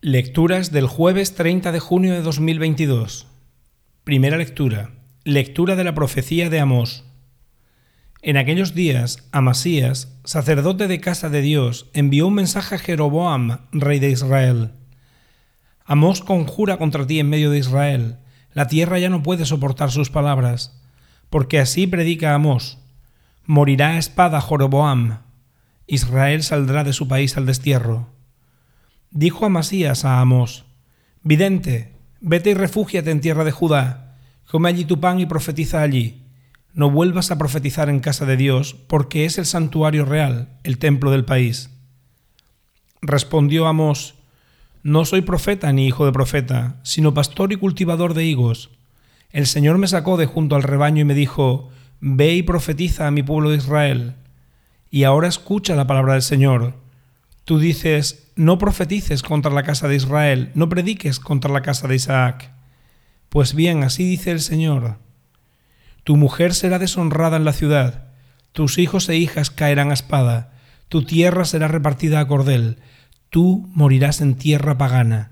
Lecturas del jueves 30 de junio de 2022. Primera lectura. Lectura de la profecía de Amós. En aquellos días, Amasías, sacerdote de casa de Dios, envió un mensaje a Jeroboam, rey de Israel. Amós conjura contra ti en medio de Israel. La tierra ya no puede soportar sus palabras, porque así predica Amós. Morirá a espada Jeroboam. Israel saldrá de su país al destierro. Dijo Amasías a Amós, Vidente, vete y refúgiate en tierra de Judá, come allí tu pan y profetiza allí. No vuelvas a profetizar en casa de Dios, porque es el santuario real, el templo del país. Respondió Amós, No soy profeta ni hijo de profeta, sino pastor y cultivador de higos. El Señor me sacó de junto al rebaño y me dijo, Ve y profetiza a mi pueblo de Israel. Y ahora escucha la palabra del Señor. Tú dices, no profetices contra la casa de Israel, no prediques contra la casa de Isaac. Pues bien, así dice el Señor. Tu mujer será deshonrada en la ciudad, tus hijos e hijas caerán a espada, tu tierra será repartida a cordel, tú morirás en tierra pagana,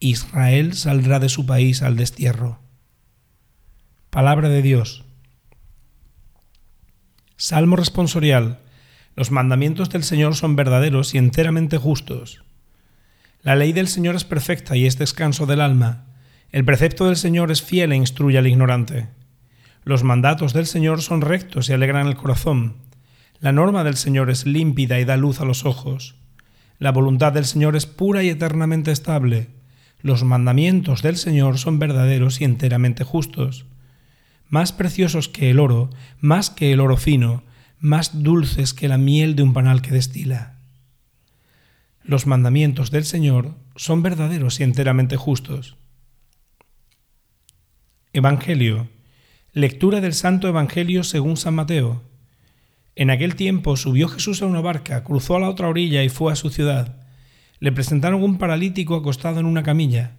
Israel saldrá de su país al destierro. Palabra de Dios. Salmo responsorial. Los mandamientos del Señor son verdaderos y enteramente justos. La ley del Señor es perfecta y es descanso del alma. El precepto del Señor es fiel e instruye al ignorante. Los mandatos del Señor son rectos y alegran el corazón. La norma del Señor es límpida y da luz a los ojos. La voluntad del Señor es pura y eternamente estable. Los mandamientos del Señor son verdaderos y enteramente justos. Más preciosos que el oro, más que el oro fino, más dulces que la miel de un panal que destila. Los mandamientos del Señor son verdaderos y enteramente justos. Evangelio. Lectura del Santo Evangelio según San Mateo. En aquel tiempo subió Jesús a una barca, cruzó a la otra orilla y fue a su ciudad. Le presentaron un paralítico acostado en una camilla.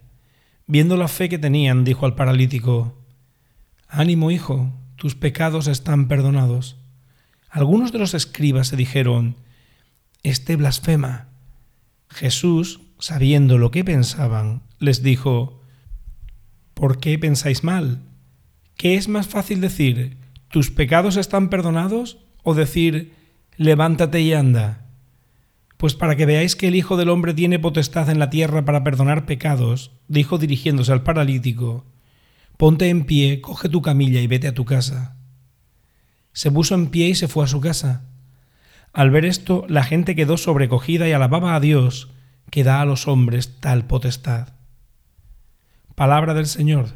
Viendo la fe que tenían, dijo al paralítico, Ánimo, hijo, tus pecados están perdonados. Algunos de los escribas se dijeron, Este blasfema. Jesús, sabiendo lo que pensaban, les dijo, ¿por qué pensáis mal? ¿Qué es más fácil decir, tus pecados están perdonados? o decir, levántate y anda? Pues para que veáis que el Hijo del Hombre tiene potestad en la tierra para perdonar pecados, dijo dirigiéndose al paralítico, ponte en pie, coge tu camilla y vete a tu casa. Se puso en pie y se fue a su casa. Al ver esto, la gente quedó sobrecogida y alababa a Dios, que da a los hombres tal potestad. Palabra del Señor.